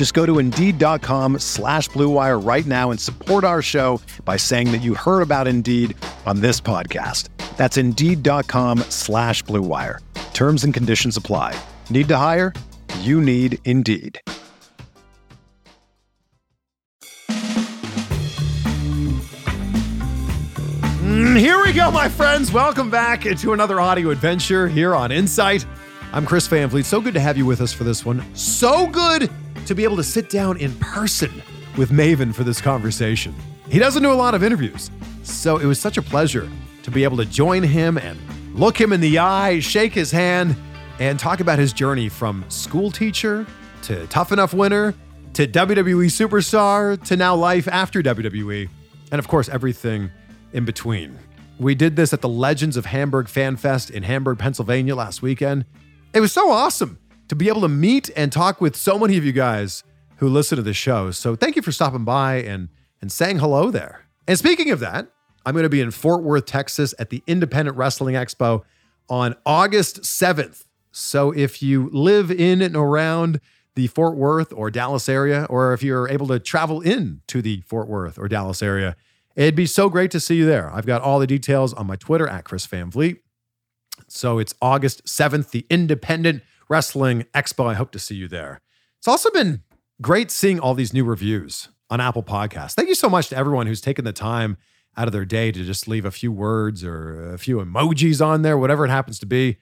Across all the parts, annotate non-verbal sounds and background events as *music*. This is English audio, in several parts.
Just go to Indeed.com slash BlueWire right now and support our show by saying that you heard about Indeed on this podcast. That's Indeed.com slash BlueWire. Terms and conditions apply. Need to hire? You need Indeed. Mm, here we go, my friends. Welcome back to another audio adventure here on Insight. I'm Chris Van Vliet. So good to have you with us for this one. So good to be able to sit down in person with Maven for this conversation. He doesn't do a lot of interviews, so it was such a pleasure to be able to join him and look him in the eye, shake his hand, and talk about his journey from school teacher to tough enough winner to WWE superstar to now life after WWE, and of course, everything in between. We did this at the Legends of Hamburg Fan Fest in Hamburg, Pennsylvania last weekend. It was so awesome to be able to meet and talk with so many of you guys who listen to the show. So thank you for stopping by and, and saying hello there. And speaking of that, I'm going to be in Fort Worth, Texas at the Independent Wrestling Expo on August 7th. So if you live in and around the Fort Worth or Dallas area, or if you're able to travel in to the Fort Worth or Dallas area, it'd be so great to see you there. I've got all the details on my Twitter at Chris Van Vliet. So it's August 7th, the Independent Wrestling Expo. I hope to see you there. It's also been great seeing all these new reviews on Apple Podcasts. Thank you so much to everyone who's taken the time out of their day to just leave a few words or a few emojis on there, whatever it happens to be.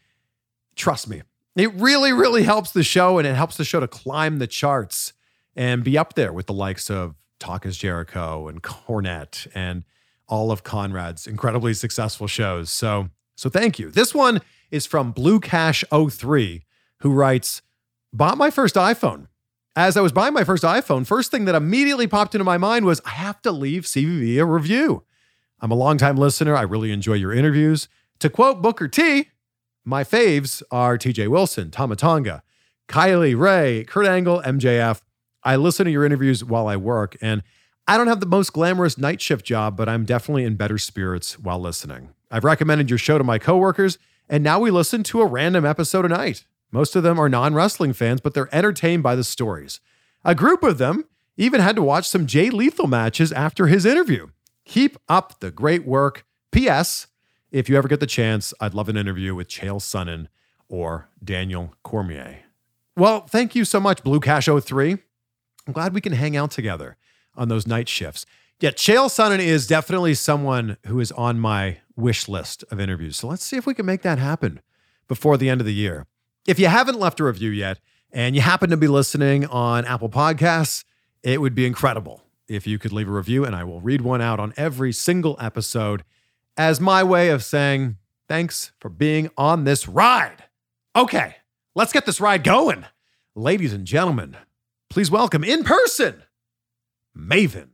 Trust me, it really, really helps the show and it helps the show to climb the charts and be up there with the likes of Talk is Jericho and Cornette and all of Conrad's incredibly successful shows. So, so thank you. This one is from Blue Cash 03 who writes, Bought my first iPhone. As I was buying my first iPhone, first thing that immediately popped into my mind was I have to leave CVV a review. I'm a longtime listener. I really enjoy your interviews. To quote Booker T, my faves are TJ Wilson, Tama Tonga, Kylie Rae, Kurt Angle, MJF. I listen to your interviews while I work, and I don't have the most glamorous night shift job, but I'm definitely in better spirits while listening. I've recommended your show to my coworkers, and now we listen to a random episode a night. Most of them are non wrestling fans, but they're entertained by the stories. A group of them even had to watch some Jay Lethal matches after his interview. Keep up the great work. P.S. If you ever get the chance, I'd love an interview with Chael Sonnen or Daniel Cormier. Well, thank you so much, Blue Cash 03. I'm glad we can hang out together on those night shifts. Yeah, Chael Sonnen is definitely someone who is on my wish list of interviews. So let's see if we can make that happen before the end of the year. If you haven't left a review yet and you happen to be listening on Apple Podcasts, it would be incredible if you could leave a review and I will read one out on every single episode as my way of saying thanks for being on this ride. Okay, let's get this ride going. Ladies and gentlemen, please welcome in person, Maven.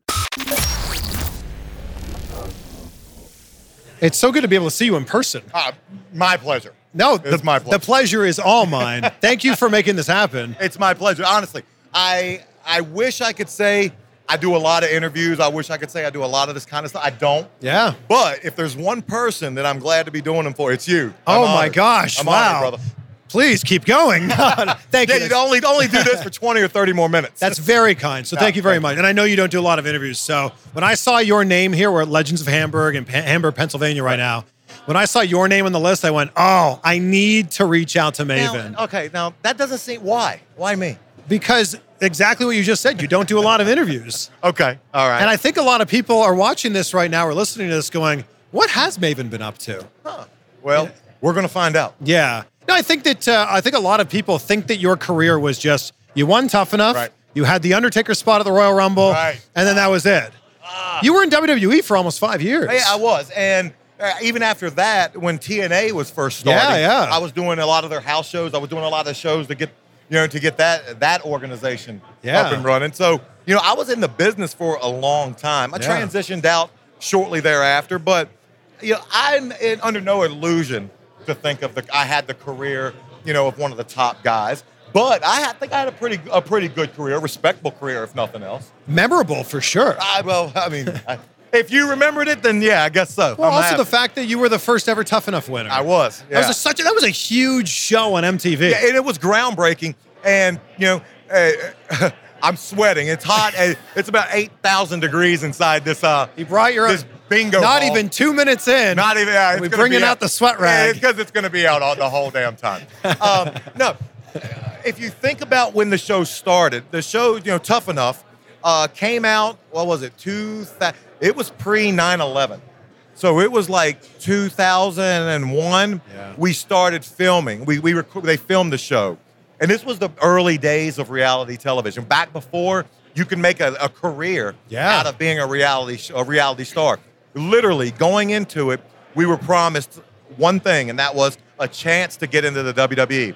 It's so good to be able to see you in person. Uh, my pleasure. No, It's the, my pleasure. the pleasure is all mine. *laughs* Thank you for making this happen. It's my pleasure. Honestly, I I wish I could say I do a lot of interviews. I wish I could say I do a lot of this kind of stuff. I don't. Yeah. But if there's one person that I'm glad to be doing them for, it's you. I'm Oh my honored. gosh! I'm wow. honored, brother. Please keep going. *laughs* Thank Yeah, you. you only only do this for *laughs* 20 or 30 more minutes. That's very kind. So thank you very thank much. And I know you don't do a lot of interviews. So when I saw your name here, we're at Legends of Hamburg in Hamburg, Pennsylvania right now. When I saw your name on the list, I went, "Oh, I need to reach out to Maven Now, okay, now that doesn't seem why. Why me? because exactly what you just said. You don't do a lot of interviews, *laughs* Okay, all right. and I think a lot of people are watching this right now or listening to this, going, "What has Maven been up to?" Huh. Well, we're going to find out. Yeah. No, I think that uh, I think a lot of people think that your career was just you won tough enough, Right. you had the Undertaker spot at the Royal Rumble, Right. Ah. and then that was it. you were in WWE for almost five years. Yeah, I was. And Uh, even after that, when TNA was first starting, Yeah, yeah. I was doing a lot of their house shows. I was doing a lot of shows to get, you know, to get that that organization Yeah. up and running. So, you know, I was in the business for a long time. I Yeah. transitioned out shortly thereafter, but you know, I'm in, under no illusion to think of the I had the career, you know, of one of the top guys. But I think I had a pretty a pretty good career, a respectable career, if nothing else. Memorable for sure. I, well, I mean, I, if you remembered it, then yeah, I guess so. well, I'm also happy. the fact that you were the first ever Tough Enough winner. I was. Yeah. That was a, such a, that was a huge show on MTV. Yeah, and it was groundbreaking. And you know, uh, *laughs* I'm sweating. It's hot. it's about eight thousand degrees inside this. Uh, you brought your this bingo. Not hall. even two minutes in. Not even. Yeah, it's we gonna bringing out the sweat rag. because it's going to be out all the whole damn time. *laughs* Um, no, if you think about when the show started, the show, you know, Tough Enough, uh, came out. What was it? Two. Th- it was pre 9/11. So it was like 2001. Yeah. We started filming. We we rec- they filmed the show, and this was the early days of reality television. Back before you can make a, a career Yeah. out of being a reality sh- a reality star. Literally going into it, we were promised one thing, and that was a chance to get into the WWE.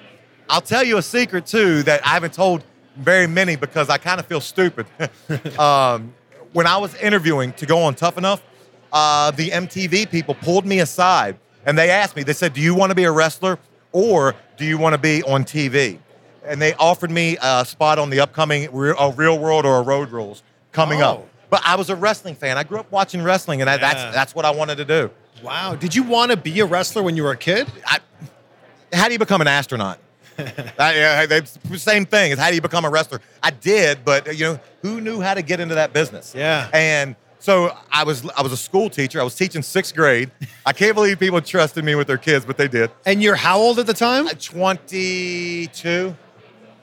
I'll tell you a secret too that I haven't told very many because I kind of feel stupid. *laughs* um, when I was interviewing to go on Tough Enough, uh, the MTV people pulled me aside and they asked me. They said, "Do you want to be a wrestler or do you want to be on TV?" And they offered me a spot on the upcoming Re- a Real World or a Road Rules coming Oh. up. But I was a wrestling fan. I grew up watching wrestling, and I, Yeah. that's that's what I wanted to do. wow. Did you want to be a wrestler when you were a kid? I, how do you become an astronaut? *laughs* I, they, same thing. Is how do you become a wrestler? I did, but you know, who knew how to get into that business? Yeah. And so I was I was a school teacher. I was teaching sixth grade. I can't believe people trusted me with their kids, but they did. And you're how old at the time? Uh, 22,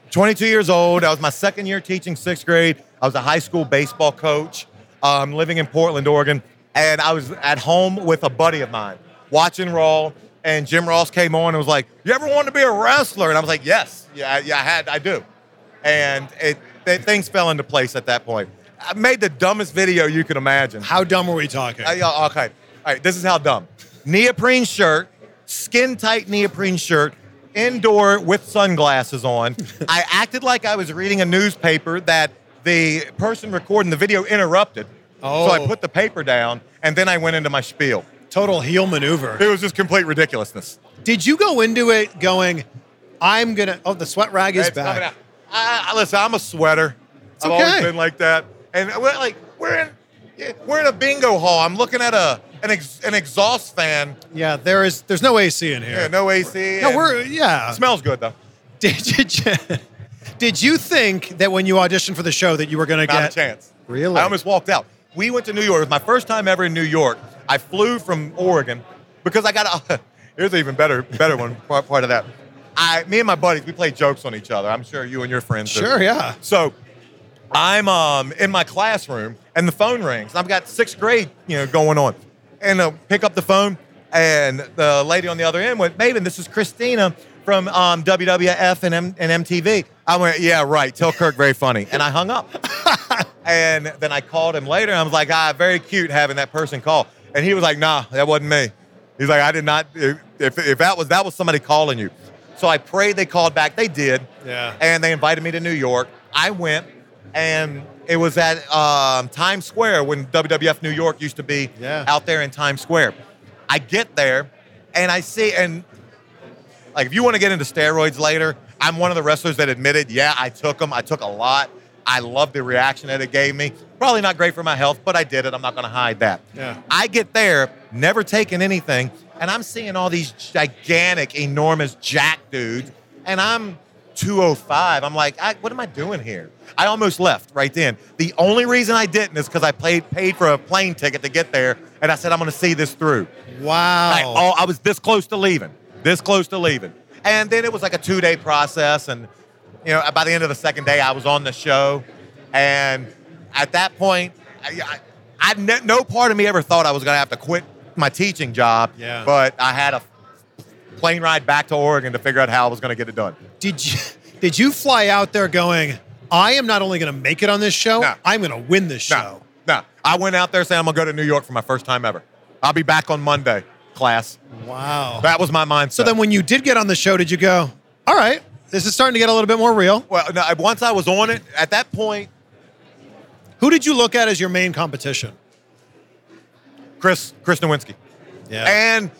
22 years old. I was my second year teaching sixth grade. I was a high school baseball coach, um, living in Portland, Oregon. And I was at home with a buddy of mine watching Raw. And Jim Ross came on and was like, You ever want to be a wrestler? And I was like, Yes. Yeah, I- yeah, I had, I do. And it, th- things fell into place at that point. I made the dumbest video you could imagine. How dumb were we talking? Uh, yeah, okay. All right, this is how dumb. Neoprene shirt, skin tight neoprene shirt, indoor with sunglasses on. *laughs* I acted like I was reading a newspaper that the person recording the video interrupted. So I Oh. put the paper down and then I went into my spiel. Total heel maneuver. It was just complete ridiculousness. Did you go into it going, I'm going to, oh, the sweat rag is It's back. I, I, listen, I'm a sweater. I've always been like that. And we're like, we're in, we're in a bingo hall. I'm looking at a an, ex, an exhaust fan. Yeah, there is, there's no AC in here. Yeah, no AC. No, we're, yeah. Smells good though. Did you, did you think that when you auditioned for the show that you were going to get a chance. Really? I almost walked out. We went to New York. It was my first time ever in New York. I flew from Oregon because I got a. *laughs* Here's an even better, better one. *laughs* Part, part of that. I, me and my buddies, we play jokes on each other. I'm sure you and your friends. do. Sure, yeah. So I'm um, in my classroom and the phone rings. I've got sixth grade, you know, going on, and uh, pick up the phone, and the lady on the other end went, "Maven, this is Christina from um, WWF and, M- and MTV." I went, "Yeah, right. Tell Kirk very funny," and I hung up. *laughs* and then I called him later. And I was like, "Ah, very cute having that person call," and he was like, "Nah, that wasn't me." He's like, "I did not. If if that was that was somebody calling you." So I prayed they called back. They did. Yeah. And they invited me to New York. I went, and it was at um, Times Square when WWF New York used to be Yeah. out there in Times Square. I get there, and I see, and like if you want to get into steroids later, I'm one of the wrestlers that admitted, yeah, I took them. I took a lot. I love the reaction that it gave me. Probably not great for my health, but I did it. I'm not going to hide that. Yeah. I get there, never taking anything, and I'm seeing all these gigantic, enormous jack dudes, and I'm 205. I'm like, I, what am I doing here? I almost left right then. The only reason I didn't is because I paid paid for a plane ticket to get there, and I said I'm going to see this through. Wow. I, oh, I was this close to leaving, this close to leaving. And then it was like a two day process. And, you know, by the end of the second day, I was on the show. And at that point, I, I, I ne- no part of me ever thought I was going to have to quit my teaching job. Yeah. But I had a plane ride back to Oregon to figure out how I was going to get it done. Did you did you fly out there going? I am not only going to make it on this show, No. I'm going to win this No, show. no. I went out there saying I'm going to go to New York for my first time ever. I'll be back on Monday, class. Wow. That was my mindset. so then, when you did get on the show, did you go? All right, this is starting to get a little bit more real. well, no, once I was on it, at that point, Who did you look at as your main competition? Chris Chris Nowinski. Yeah. And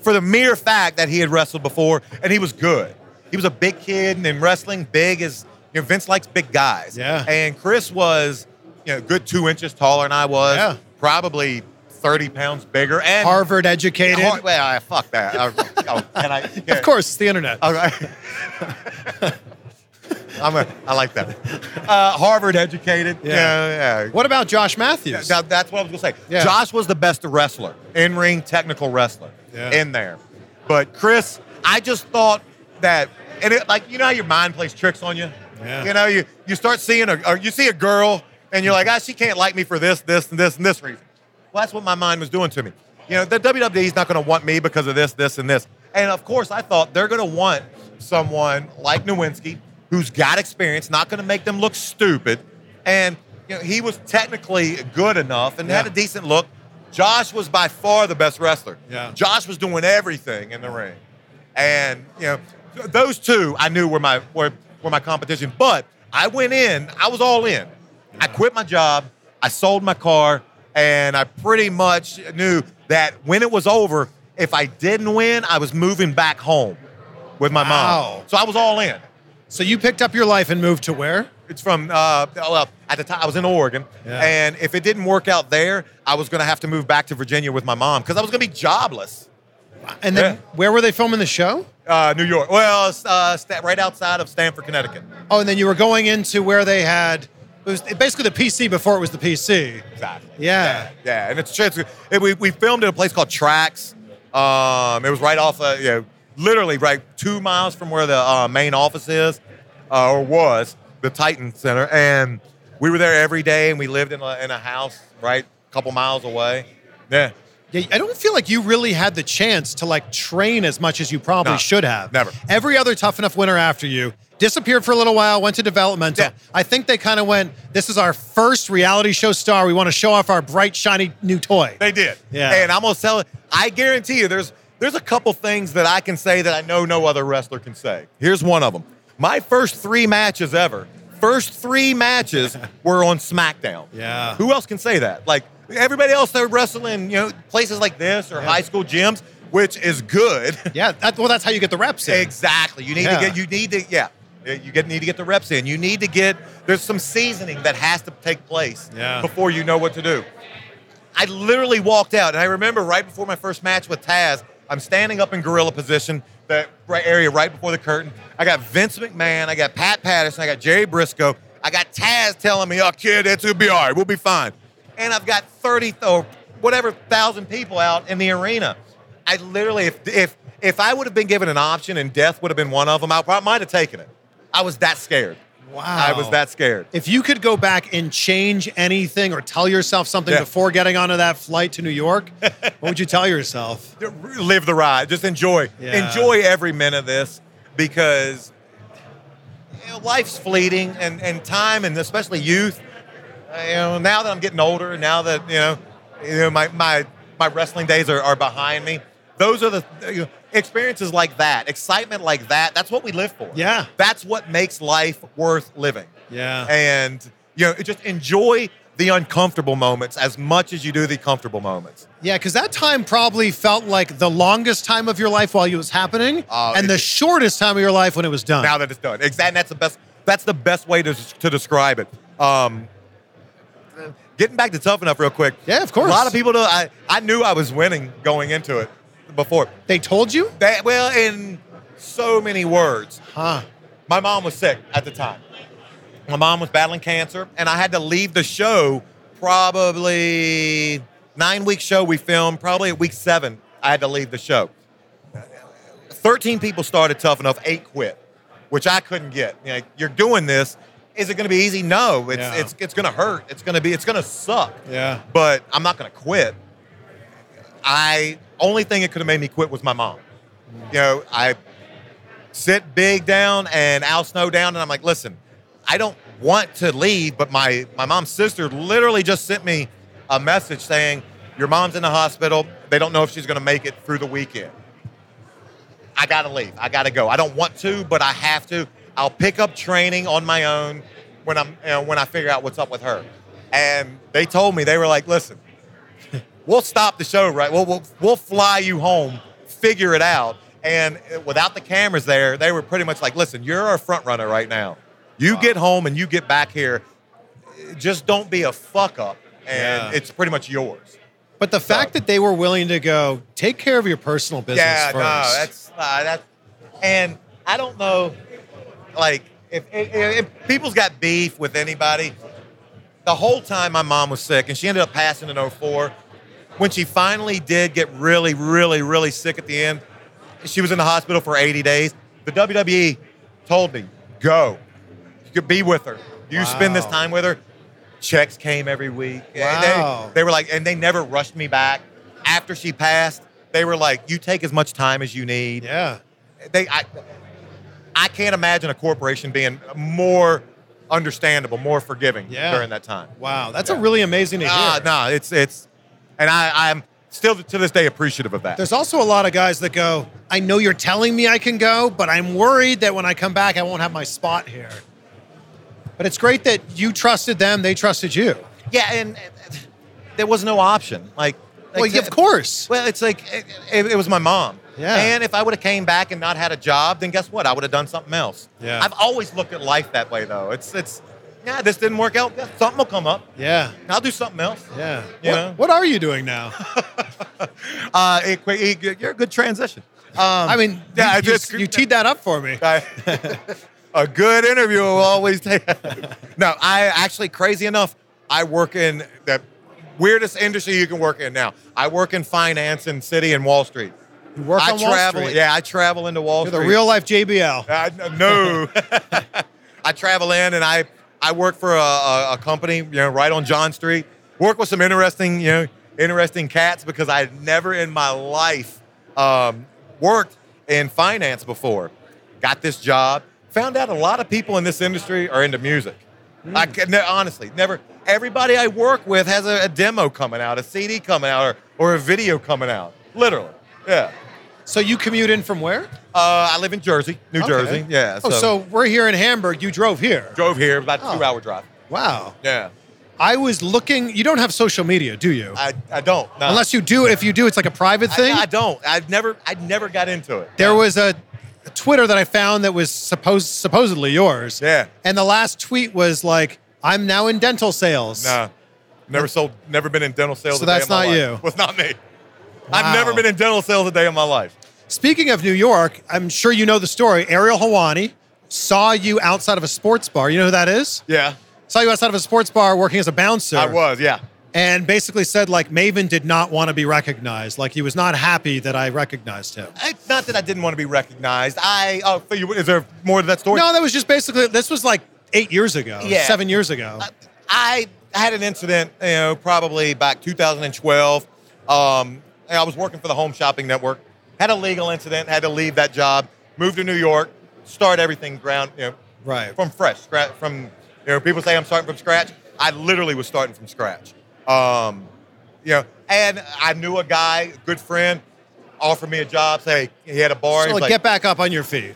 for the mere fact that he had wrestled before and he was good. He was a big kid and in wrestling, big is you know, Vince likes big guys. Yeah. And Chris was, you know, good two inches taller than I was. Yeah. Probably 30 pounds bigger. And Harvard educated. Har- well, I- fuck that. I- oh, can I? *laughs* Of course, it's the internet. All right. *laughs* I'm a, I like that. Uh, Harvard educated. Yeah. Yeah. yeah. What about Josh Matthews? That's what I was going to say. Yeah. Josh was the best wrestler, in ring technical wrestler Yeah. in there. But Chris, I just thought that, and it, like, you know how your mind plays tricks on you? Yeah. You know, you, you start seeing a, or you see a girl and you're like, ah, she can't like me for this, this, and this, and this reason. Well, that's what my mind was doing to me. You know, the WWE is not going to want me because of this, this, and this. And of course, I thought they're going to want someone like Nowinski who's got experience, not going to make them look stupid. And you know, he was technically good enough and had a decent look. Josh was by far the best wrestler. Yeah. Josh was doing everything in the ring. And you know, those two I knew were my were, were my competition. But I went in, I was all in. I quit my job, I sold my car, and I pretty much knew that when it was over, if I didn't win, I was moving back home with my Wow. mom. So I was all in. so you picked up your life and moved to where? It's from uh, well, at the time I was in Oregon, Yeah. and if it didn't work out there, I was going to have to move back to Virginia with my mom because I was going to be jobless. And then Yeah. where were they filming the show? Uh, New York, well, uh, right outside of Stamford, Connecticut. Oh, and then you were going into where they had it was basically the PC before it was the PC. Exactly. Yeah. Yeah, and it's, it's it, we, we filmed at a place called Tracks. Um, it was right off, uh, you know, literally right two miles from where the uh, main office is, uh, or was the Titan Center, and we were there every day, and we lived in a, in a house right a couple miles away. Yeah, Yeah, I don't feel like you really had the chance to like train as much as you probably No, should have. never. Every other tough enough winner after you disappeared for a little while, went to developmental. Yeah. I think they kind of went, this is our first reality show star. We want to show off our bright, shiny new toy. They did. Yeah. And I'm gonna tell it. I guarantee you, there's there's a couple things that I can say that I know no other wrestler can say. Here's one of them. My first three matches ever, first three matches *laughs* were on SmackDown. Yeah. Who else can say that? Like everybody else, they're wrestling, you know, places like this or high school gyms, which is good. Yeah, that, well, that's how you get the reps in. Exactly. You need Yeah. to get. You need to. Yeah. You get need to get the reps in. You need to get. There's some seasoning that has to take place Yeah. before you know what to do. I literally walked out, and I remember right before my first match with Taz, I'm standing up in gorilla position, that right area right before the curtain. I got Vince McMahon, I got Pat Patterson, I got Jerry Brisco, I got Taz telling me, "Oh, kid, it's gonna be all right. We'll be fine." And I've got 30 or whatever thousand people out in the arena. I literally, if if if I would have been given an option and death would have been one of them, I might have taken it. I was that scared. Wow. I was that scared. If you could go back and change anything or tell yourself something Yeah. before getting onto that flight to New York, what would you tell yourself? *laughs* live the ride. Just enjoy. Yeah. Enjoy every minute of this because you know, life's fleeting and, and time and especially youth. uh, you know, now that I'm getting older, now that you know, you know my my my wrestling days are, are behind me. Those are the you know, experiences like that, excitement like that. That's what we live for. Yeah. That's what makes life worth living. Yeah. And you know, just enjoy the uncomfortable moments as much as you do the comfortable moments. Yeah, because that time probably felt like the longest time of your life while it was happening, Oh, and the shortest time of your life when it was done. now that it's done. Exactly. That's the best. That's the best way to, to describe it. Um, getting back to tough enough real quick. Yeah, of course. A lot of people. Know, I I knew I was winning going into it before. they told you? That well, in so many words, Huh. my mom was sick at the time. My mom was battling cancer, and I had to leave the show. Probably nine week show we filmed. Probably at week seven, I had to leave the show. Thirteen people started tough enough. Eight quit, which I couldn't get. You know, you're doing this. Is it going to be easy? No. It's Yeah. it's it's going to hurt. It's going to be. It's going to suck. Yeah. But I'm not going to quit. I only thing that could have made me quit was my mom. You know, I sit Big down and Al Snow down, and I'm like, listen, I don't want to leave, but my my mom's sister literally just sent me a message saying your mom's in the hospital. They don't know if she's going to make it through the weekend. I got to leave. I got to go. I don't want to, but I have to. I'll pick up training on my own when I'm you know, when I figure out what's up with her. And they told me they were like, "Listen, we'll stop the show, right? We'll we'll, we'll fly you home, figure it out." And without the cameras there, they were pretty much like, "Listen, you're our front runner right now. You get home and you get back here. Just don't be a fuck up, and Yeah. it's pretty much yours." But the fact that they were willing to go take care of your personal business Yeah, first. no, that's uh, that's, and I don't know, like if, if, if people's got beef with anybody, the whole time my mom was sick, and she ended up passing in 04. When she finally did get really, really, really sick at the end, she was in the hospital for 80 days. The WWE told me, go, you could be with her. You spend this time with her. Checks came every week. Wow. They, they were like, and they never rushed me back. After she passed, they were like, you take as much time as you need yeah. they I, I can't imagine a corporation being more understandable, more forgiving Yeah. during that time. Wow, that's a really amazing to hear. Ah, no, it's it's, and I I'm still to this day appreciative of that. There's also a lot of guys that go, I know you're telling me I can go, but I'm worried that when I come back, I won't have my spot here. But it's great that you trusted them, they trusted you. yeah, and, uh, there was no option. Like, Well, like, yeah, of course. Well, it's like it, it was my mom. Yeah. And if I would have came back and not had a job, then guess what? I would have done something else. Yeah. I've always looked at life that way, though. It's it's yeah, this didn't work out. Something will come up. Yeah. I'll do something else. Yeah. You what, know? what are you doing now? *laughs* Uh, it, it- you're a good transition. Um, I mean, yeah, you, it's- you, you teed that up for me. I- *laughs* a good interview will always take. *laughs* no, I actually, crazy enough, I work in the weirdest industry you can work in now. I work in finance in City and Wall Street. You work I on Wall travel. Street. Yeah, I travel into Wall You're the Street. real life JBL. Uh, no. I travel in and I I work for a, a, a company, you know, right on John Street. Work with some interesting, you know, interesting cats because I had never in my life um, worked in finance before. Got this job. Found out a lot of people in this industry are into music. I could, no, honestly never. Everybody I work with has a, a demo coming out, a CD coming out, or, or a video coming out. Literally, yeah. So you commute in from where? Uh, I live in Jersey, New Okay. Jersey. Yeah. Oh, so we're here in Hamburg. You drove here. drove here about a Oh. two hour drive. Wow. Yeah. I was looking. You don't have social media, do you? I, I don't. No. Unless you do. If you do, it's like a private thing. I, I don't. I've never I never got into it. There No. was a, Twitter that I found that was supposed supposedly yours. Yeah. And the last tweet was like, "I'm now in dental sales." No. Never sold never been in dental sales So that's not life. you. Was not me. I've never been in dental sales a day in my life. Speaking of New York, I'm sure you know the story. Ariel Helwani saw you outside of a sports bar. You know who that is? Yeah. Saw you outside of a sports bar working as a bouncer. I was, yeah. And basically said like Maven did not want to be recognized. Like he was not happy that I recognized him. It's not that I didn't want to be recognized. I oh for you, is there more to that story? No, that was just basically this was like eight years ago, Yeah. seven years ago. I had an incident, you know, probably back 2012. Um, I was working for the Home Shopping Network. Had a legal incident. Had to leave that job. Moved to New York. Start everything ground, you know, right. from fresh. Scratch, from you know, people say I'm starting from scratch. I literally was starting from scratch. Um, you know, and I knew a guy, a good friend, offered me a job. Say he had a bar. So like, get back up on your feet.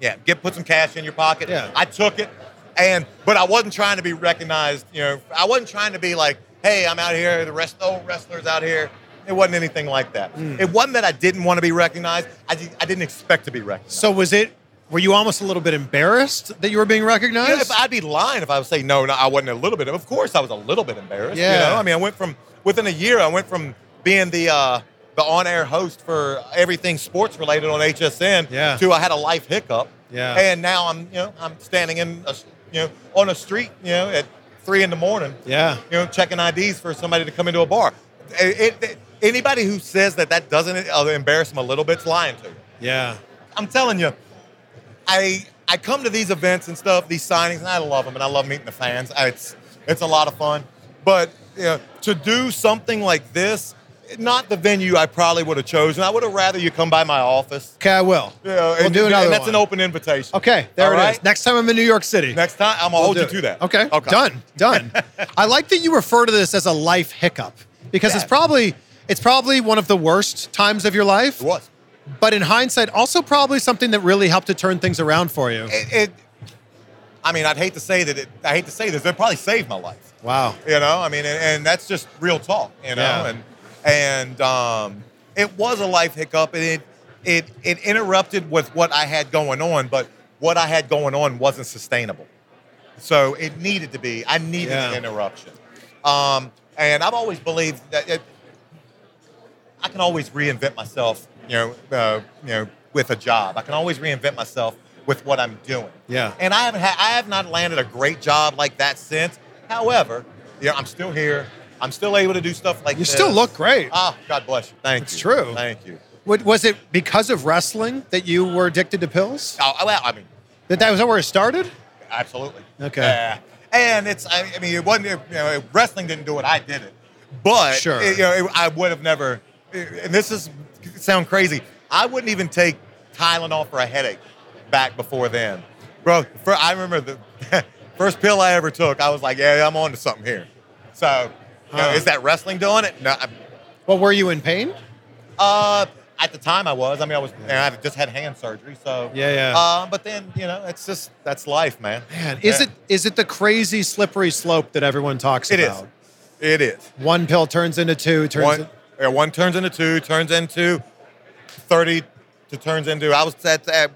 yeah, get put some cash in your pocket. Yeah. I took it, and but I wasn't trying to be recognized. You know, I wasn't trying to be like, hey, I'm out here. The rest old wrestlers out here. It wasn't anything like that. Hmm. It wasn't that I didn't want to be recognized. I, di- I didn't expect to be recognized. So was it? Were you almost a little bit embarrassed that you were being recognized? You know, if I'd be lying if I would say no, no, I wasn't a little bit. Of course, I was a little bit embarrassed. Yeah. You know, I mean, I went from within a year, I went from being the uh, the on-air host for everything sports related on HSN Yeah. to I had a life hiccup. Yeah. And now I'm, you know, I'm standing in, a, you know, on a street, you know, at three in the morning. Yeah. You know, checking IDs for somebody to come into a bar. It, it, anybody who says that that doesn't uh, embarrass them a little bit's lying to you. yeah. I'm telling you, I I come to these events and stuff, these signings, and I love them, and I love meeting the fans. I- It's it's a lot of fun, but you know, to do something like this not the venue I probably would have chosen. I would have rather you come by my office. Okay, I will. Know, We'll and, do another and that's one. an open invitation. Okay, there All it is. right? Next time I'm in New York City. Next time, I'm gonna We'll hold do you it. to that. Okay. Done. Done. *laughs* I like that you refer to this as a life hiccup because it's probably it's probably one of the worst times of your life. It was. But in hindsight, also probably something that really helped to turn things around for you. It, it. I mean, I'd hate to say that. It, I hate to say this. It probably saved my life. Wow. You know, I mean, and, and that's just real talk. You know, Yeah. and and um, it was a life hiccup, and it it it interrupted with what I had going on, but what I had going on wasn't sustainable. So it needed to be. I needed Yeah. an interruption. Um, and I've always believed that it, I can always reinvent myself. You know, uh, you know, with a job, I can always reinvent myself with what I'm doing. Yeah. And I haven't had, I have not landed a great job like that since. However, you know, I'm still here. I'm still able to do stuff like You this. still look great. Ah, God bless you. Thank It's you. true. Thank you. What- Was it because of wrestling that you were addicted to pills? Oh, well, I mean, That that was where it started? absolutely. Okay. Yeah. And it's, I, I mean, it wasn't, you know, wrestling didn't do it. I did it. But, Sure. it- you know, it- I would have never, and this is, sound crazy. I wouldn't even take Tylenol for a headache back before then. Bro, for, I remember the *laughs* first pill I ever took, I was like, yeah, I'm on to something here. So, you know, Huh. is that wrestling doing it? No. I- Well, were you in pain? Uh, at the time I was. I mean, I was. and I just had hand surgery, so Yeah, yeah. Uh, but then you know, it's just that's life, man. Man, is Yeah. it is it the crazy slippery slope that everyone talks It is. about? It is. One pill turns into two, turns One, in- yeah, one turns into two, turns into thirty, to turns into. I was at, at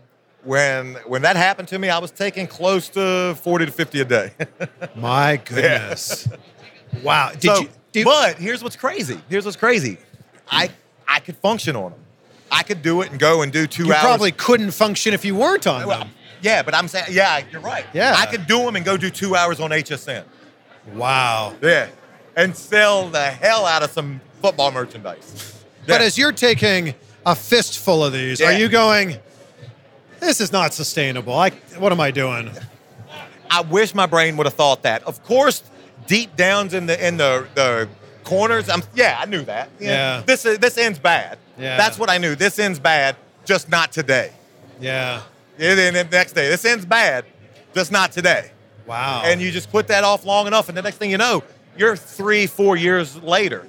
when when that happened to me. I was taking close to forty to fifty a day. *laughs* My goodness. Wow. Did So, you did, but here's what's crazy. Here's what's crazy. I I could function on them. I could do it and go and do two you hours. You probably couldn't function if you weren't on Well, them. yeah, but I'm saying, yeah, you're right. Yeah. I could do them and go do two hours on HSN. Wow. Yeah, and sell the hell out of some football merchandise. But as you're taking a fistful of these, are you going, this is not sustainable. I what am I doing? I wish my brain would have thought that. Of course, deep downs in the in the the corners, I'm yeah, I knew that. Yeah. This is this ends bad. Yeah. That's what I knew. This ends bad, just not today. Yeah. And then the next day, this ends bad, just not today. Wow. And you just put that off long enough, and the next thing you know, you're three, four years later,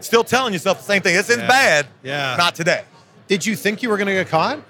still telling yourself the same thing. This is Yeah. bad, Yeah. not today. did you think you were going to get caught?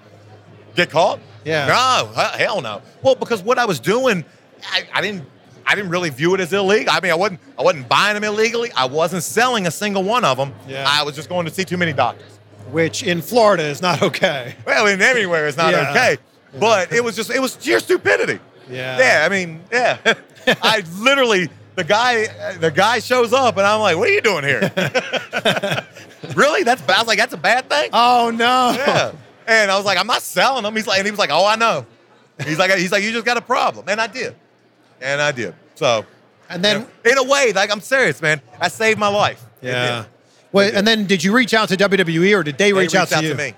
Get caught? Yeah. No, hell no. Well, because what I was doing, I, I didn't. I didn't really view it as illegal. I mean, I wasn't. I wasn't buying them illegally. I wasn't selling a single one of them. Yeah. I was just going to see too many doctors. Which in Florida is not okay. Well, in everywhere it's not Yeah. okay. But it was just. It was sheer stupidity. Yeah. Yeah. I mean, yeah. *laughs* I literally. The guy, the guy shows up, and I'm like, "What are you doing here?" *laughs* really? That's bad. I was like, "That's a bad thing." Oh no. Yeah. And I was like, I'm not selling them. He's like, and he was like, oh, I know. He's like, he's like, you just got a problem. And I did. And I did. So, And then in a way, like, I'm serious, man. I saved my life. Yeah. Well, and then did you reach out to WWE or did they, They reach out to you? me.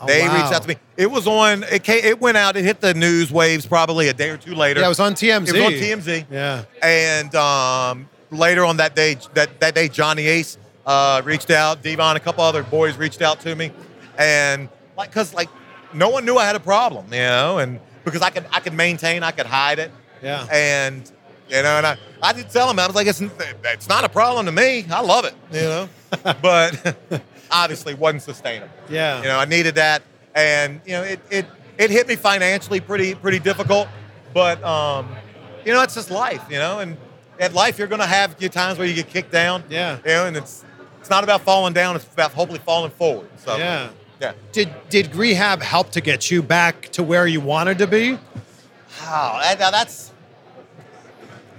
Oh, they wow. reached out to me. It was on. It came, It went out. It hit the news waves probably a day or two later. Yeah, it was on TMZ. It was on TMZ. Yeah. And um, later on that day, that, that day, Johnny Ace uh, reached out. Devon, a couple other boys reached out to me, and like, cause like, no one knew I had a problem, you know, and because I could, I could maintain, I could hide it, Yeah. and you know, and I, I did tell him, I was like, it's, it's not a problem to me. I love it, you know, *laughs* but obviously wasn't sustainable. Yeah. You know, I needed that, and you know, it it it hit me financially pretty pretty difficult, but um, you know, it's just life, you know, and at life you're gonna have your times where you get kicked down. Yeah. You know, and it's it's not about falling down; it's about hopefully falling forward. So Yeah. yeah. Did did rehab help to get you back to where you wanted to be? Wow, that, now that's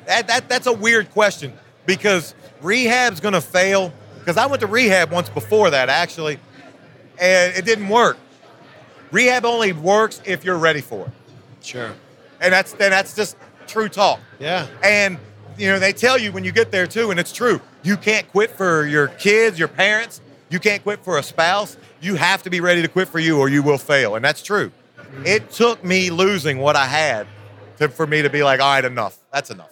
that, that that's a weird question because rehab's gonna fail. Because I went to rehab once before that actually, and it didn't work. Rehab only works if you're ready for it, Sure. and that's and that's just true talk. Yeah. And you know they tell you when you get there too, and it's true. You can't quit for your kids, your parents. You can't quit for a spouse. You have to be ready to quit for you, or you will fail, and that's true. It took me losing what I had to, for me to be like, all right, enough. That's enough.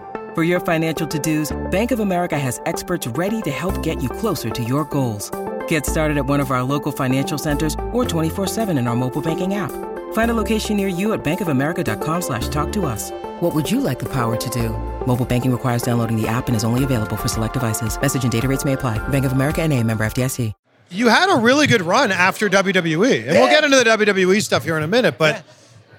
For your financial to-dos, Bank of America has experts ready to help get you closer to your goals. Get started at one of our local financial centers or 24-7 in our mobile banking app. Find a location near you at bankofamerica.com slash talk to us. What would you like the power to do? Mobile banking requires downloading the app and is only available for select devices. Message and data rates may apply. Bank of America and a member FDIC. You had a really good run after WWE, and we'll get into the WWE stuff here in a minute, but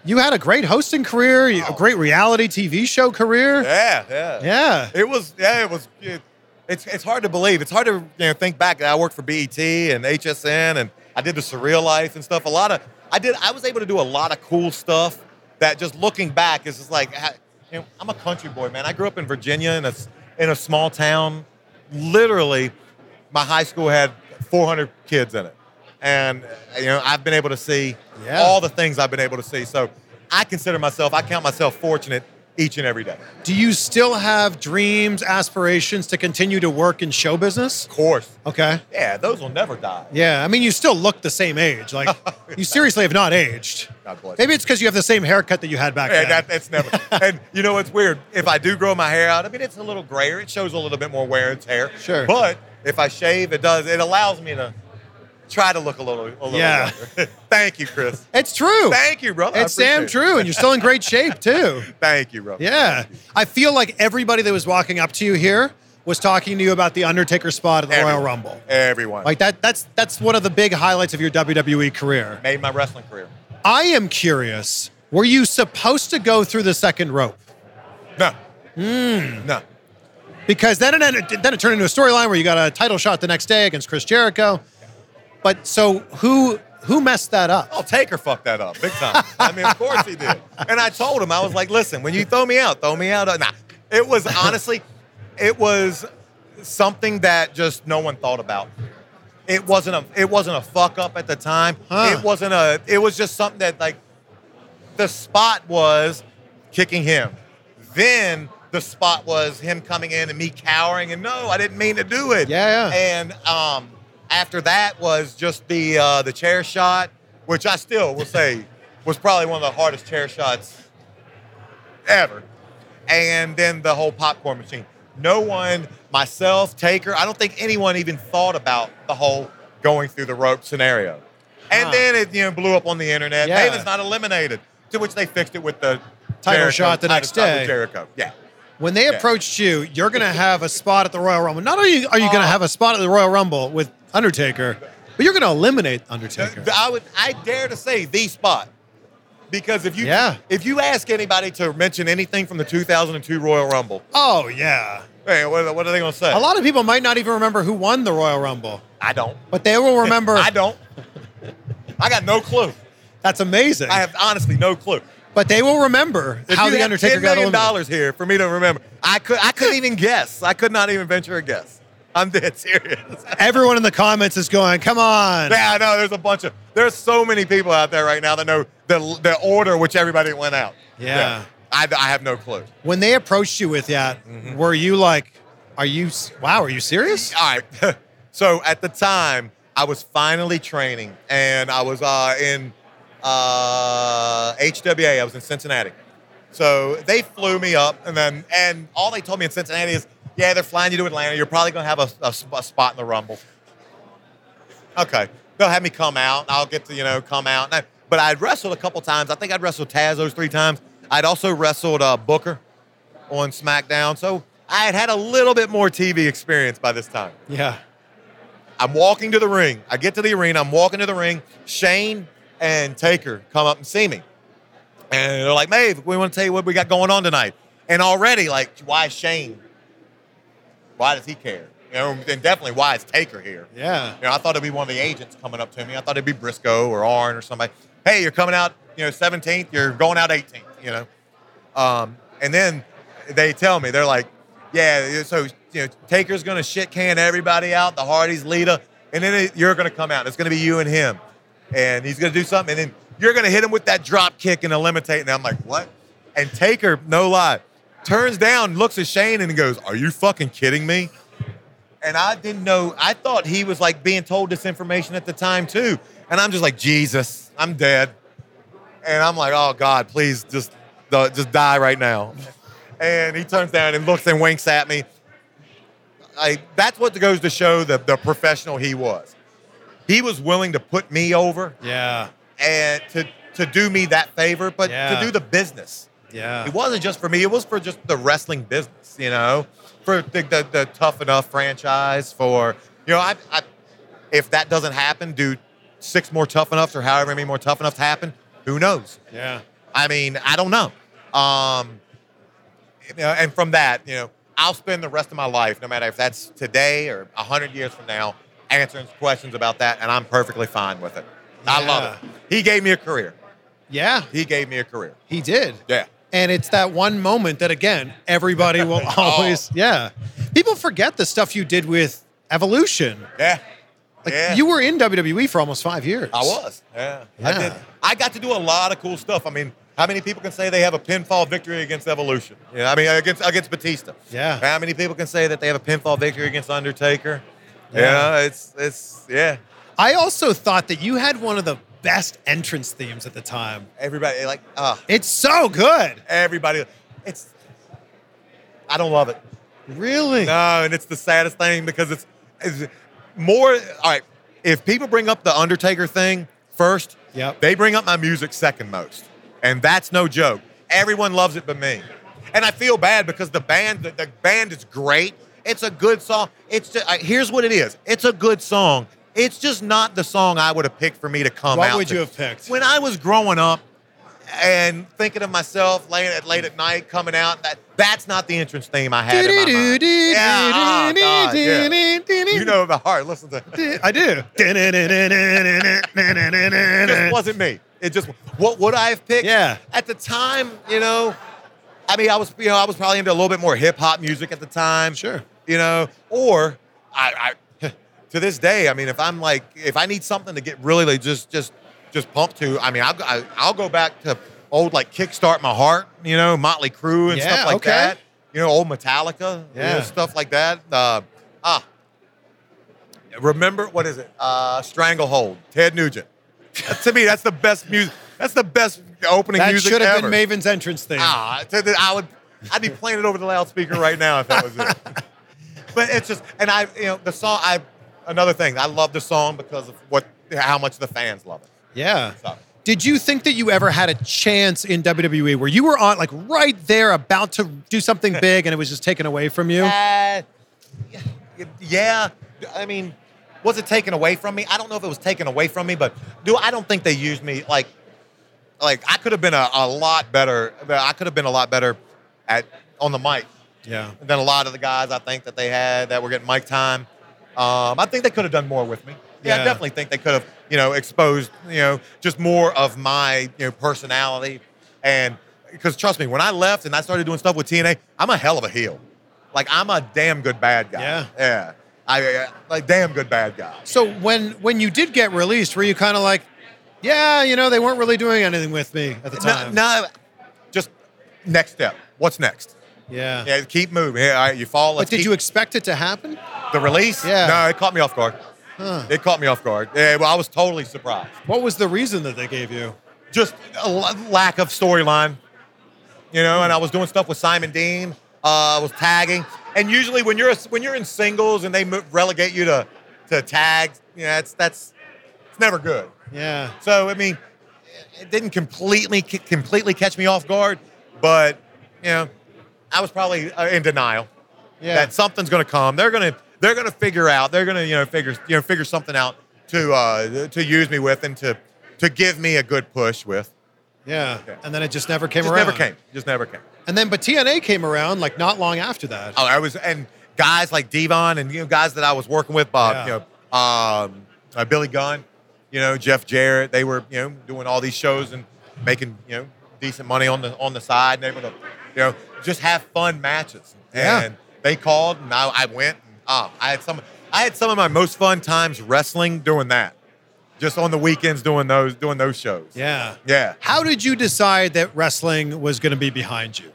you had a great hosting career, a great reality TV show career. Yeah, yeah, Yeah. It was, yeah, it was. It, it's it's hard to believe. It's hard to you know think back. I worked for BET and HSN, and I did the Surreal Life and stuff. A lot of I did. I was able to do a lot of cool stuff that just looking back is just like you know, I'm a country boy, man. I grew up in Virginia in a in a small town. Literally, my high school had 400 kids in it, and you know I've been able to see Yeah. all the things I've been able to see. So I consider myself, I count myself fortunate each and every day. Do you still have dreams, aspirations to continue to work in show business? Of course. Okay. Yeah, those will never die. Yeah, I mean, you still look the same age. Like, *laughs* you seriously have not aged. God bless Maybe it's because you have the same haircut that you had back Yeah, then. that, that's never. *laughs* and you know what's weird? If I do grow my hair out, I mean, it's a little grayer. It shows a little bit more wear and tear. Sure. But if I shave, it does. It allows me to try to look a little. A little Yeah. younger. *laughs* Thank you, Chris. it's true. Thank you, brother. It's damn true, and you're still in great shape too. *laughs* Thank you, brother. Yeah, I feel like everybody that was walking up to you here was talking to you about the Undertaker spot at the Everyone. Royal Rumble. Everyone. Like that. That's that's one of the big highlights of your WWE career. made my wrestling career. I am curious. Were you supposed to go through the second rope? No. Hmm. No. Because then it ended, then it turned into a storyline where you got a title shot the next day against Chris Jericho. But so who who messed that up? Oh, Taker fucked that up big time. I mean, of course he did. And I told him, I was like, listen, when you throw me out, throw me out. Nah, it was honestly, it was something that just no one thought about. It wasn't a, it wasn't a fuck up at the time. Huh. It wasn't a, it was just something that like, the spot was kicking him. Then the spot was him coming in and me cowering, and no, I didn't mean to do it. Yeah, yeah. And um, after that was just the uh, the chair shot, which I still will say was probably one of the hardest chair shots ever. And then the whole popcorn machine. No one, myself, Taker, I don't think anyone even thought about the whole going through the rope scenario. And Huh. then it you know blew up on the internet. Yeah. Maven's not eliminated. To which they fixed it with the Title Jericho- shot the next day. Jericho. Yeah. When they approached you, you're going to have a spot at the Royal Rumble. Not only are you going to have a spot at the Royal Rumble with Undertaker, but you're going to eliminate Undertaker. I would I dare to say the spot. Because if you Yeah. if you ask anybody to mention anything from the 2002 Royal Rumble, Oh yeah. hey, what, what are they going to say? A lot of people might not even remember who won the Royal Rumble, I don't. but they will remember. *laughs* I don't. I got no clue. That's amazing. I have honestly no clue. But they will remember If how the Undertaker 10 got million eliminated. dollars here for me to remember. I could I couldn't even guess. I could not even venture a guess. I'm dead serious. *laughs* Everyone in the comments is going, "Come on!" yeah, I know. There's a bunch of there's so many people out there right now that know the the order which everybody went out. Yeah. I, I have no clue. When they approached you with that, Mm-hmm. were you like, "Are you? Wow, are you serious?" All right. *laughs* so at the time, I was finally training, and I was uh, in uh, HWA. I was in Cincinnati. So they flew me up, and then and all they told me in Cincinnati is, yeah, they're flying you to Atlanta. You're probably gonna have a, a a spot in the Rumble. Okay, they'll have me come out. I'll get to you know come out. I- but I'd wrestled a couple times. I think I'd wrestled Taz those three times. I'd also wrestled uh, Booker on SmackDown. So I had had a little bit more TV experience by this time. Yeah. I'm walking to the ring. I get to the arena. I'm walking to the ring. Shane and Taker come up and see me. And they're like, Maeve, we want to tell you what we got going on tonight. And already, like, why is Shane? Why does he care? You know, and definitely why is Taker here? Yeah. You know, I thought it'd be one of the agents coming up to me. I thought it'd be Brisco or Arn or somebody. Hey, you're coming out, you know, 17th. You're going out 18th. You know, um, and then they tell me they're like, yeah, so you know, Taker's gonna shit can everybody out. The Hardys, Lita, and then it, you're gonna come out. It's gonna be you and him, and he's gonna do something, and then you're gonna hit him with that drop kick and eliminate. And I'm like, what? And Taker, no lie, turns down, looks at Shane, and goes, "Are you fucking kidding me?" and I didn't know. I thought he was like being told this information at the time too. And I'm just like, Jesus, I'm dead. And I'm like, oh God, please just, just die right now. And he turns down and looks and winks at me. I, that's what goes to show the, the professional he was. He was willing to put me over Yeah. and to, to do me that favor, but Yeah. to do the business. Yeah. It wasn't just for me. It was for just the wrestling business, you know, for the, the, the Tough Enough franchise. For you know, I, I, if that doesn't happen, do six more Tough Enoughs or however many more Tough Enoughs happen? Who knows? Yeah. I mean, I don't know. Um, you know, and from that, you know, I'll spend the rest of my life, no matter if that's today or hundred years from now, answering questions about that, and I'm perfectly fine with it. I love it. He gave me a career. Yeah. He gave me a career. He did. Yeah. And it's that one moment that, again, everybody *laughs* will oh. always, yeah. People forget the stuff you did with Evolution. Yeah. Like, yeah. you were in WWE for almost five years. I was. Yeah. I Yeah. did. I got to do a lot of cool stuff. I mean, how many people can say they have a pinfall victory against Evolution? Yeah, I mean against against Batista. Yeah. How many people can say that they have a pinfall victory against Undertaker? Yeah. Yeah, it's it's yeah. I also thought that you had one of the best entrance themes at the time. Everybody like uh It's so good. everybody it's I don't love it. Really? No, and it's the saddest thing because it's, it's more all right. If people bring up the Undertaker thing first, Yep. they bring up my music second most, and that's no joke. Everyone loves it but me, and I feel bad because the band, the, the band is great. It's a good song. It's just, uh, here's what it is. It's a good song. It's just not the song I would have picked for me to come What out. would to. you have picked? When I was growing up and thinking of myself late at late at night coming out, that that's not the entrance theme I had in my mind. Yeah, oh, God, yeah. You know the heart. Listen to it. I do. It just wasn't me. It just what would I have picked? Yeah. At the time, you know, I mean, I was you know I was probably into a little bit more hip hop music at the time. Sure. You know, or I, I *laughs* to this day, I mean, if I'm like if I need something to get really like just just just pumped to, I mean, I'll go- I, I'll go back to old like kickstart my heart. You know, Motley Crue and Yeah, stuff like okay. that. You know, old Metallica. you know, Yeah. stuff like that. Uh, ah. Remember what is it? Uh, Stranglehold, Ted Nugent. to me, that's the best music. That's the best opening That music should have been Maven's entrance thing. Ah, to the- I would. I'd be playing it over the loudspeaker right now if that was it. *laughs* but it's just, and I, you know, the song. I another thing. I love the song because of what, how much the fans love it. Yeah. So. Did you think that you ever had a chance in WWE where you were on, like, right there, about to do something *laughs* big, and it was just taken away from you? Uh, yeah. I mean, was it taken away from me? I don't know if it was taken away from me, but do I don't think they used me like like I could have been a, a lot better. I could have been a lot better at on the mic Yeah. Then a lot of the guys I think that they had that were getting mic time. Um, I think they could have done more with me. Yeah, Yeah. I definitely think they could have, you know, exposed, you know, just more of my, you know, personality. And because trust me, when I left and I started doing stuff with TNA, I'm a hell of a heel. Like I'm a damn good bad guy. Yeah. Yeah. I like damn good bad guy. So when when you did get released, were you kind of like, yeah, you know, they weren't really doing anything with me at the No, time? no, just next step. What's next? Yeah. Yeah, keep moving. Yeah, right, you fall. But did keep- you expect it to happen? the release? Yeah. No, it caught me off guard. Huh. It caught me off guard. Yeah, well, I was totally surprised. What was the reason that they gave you? just a l- lack of storyline. You know, and I was doing stuff with Simon Dean. Uh, I was tagging, and usually when you're a, when you're in singles and they mo- relegate you to to tags, you know, that's that's it's never good. Yeah. So I mean, it didn't completely completely catch me off guard, but you know, I was probably uh, in denial Yeah. that something's going to come. They're going to they're going to figure out. They're going to you know figure you know figure something out to uh, to use me with and to to give me a good push with. yeah. And then it just never came Just around. never came. Just never came. And then, but TNA came around like not long after that. Oh, I was and guys like Devon and you know guys that I was working with, Bob, Yeah. you know, um, uh, Billy Gunn, you know, Jeff Jarrett. They were you know doing all these shows and making you know decent money on the on the side and able to you know just have fun matches. Yeah. And they called and I, I went. And, uh, I had some I had some of my most fun times wrestling doing that. Just on the weekends doing those doing those shows. Yeah. Yeah. How did you decide that wrestling was going to be behind you?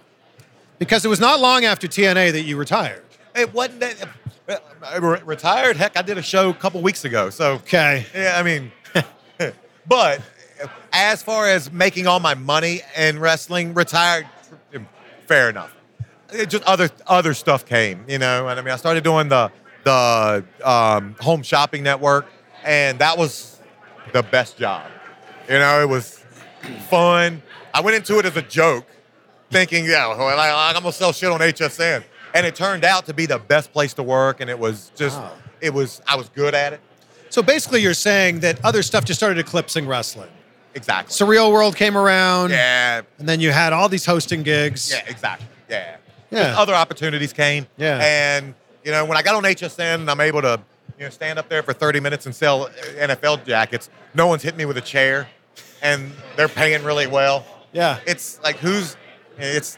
Because it was not long after TNA that you retired. It wasn't that. uh, I re- retired. Heck, I did a show a couple weeks ago. So Okay. Yeah, I mean, *laughs* *laughs* but as far as making all my money in wrestling, retired, fair enough. It just other other stuff came, you know. And I mean, I started doing the the um, home shopping network, and that was the best job. You know, it was fun. I went into it as a joke, thinking, yeah, well, I, I'm gonna sell shit on HSN, and it turned out to be the best place to work, and it was just, Wow. it was, I was good at it. So basically, you're saying that other stuff just started eclipsing wrestling. Exactly. Surreal World came around, yeah, and then you had all these hosting gigs. yeah, exactly. Yeah. Yeah. Just other opportunities came. Yeah. And, you know, when I got on HSN I'm able to, you know, stand up there for 30 minutes and sell uh, NFL jackets, no one's hit me with a chair and they're paying really well. Yeah. It's like, who's, it's,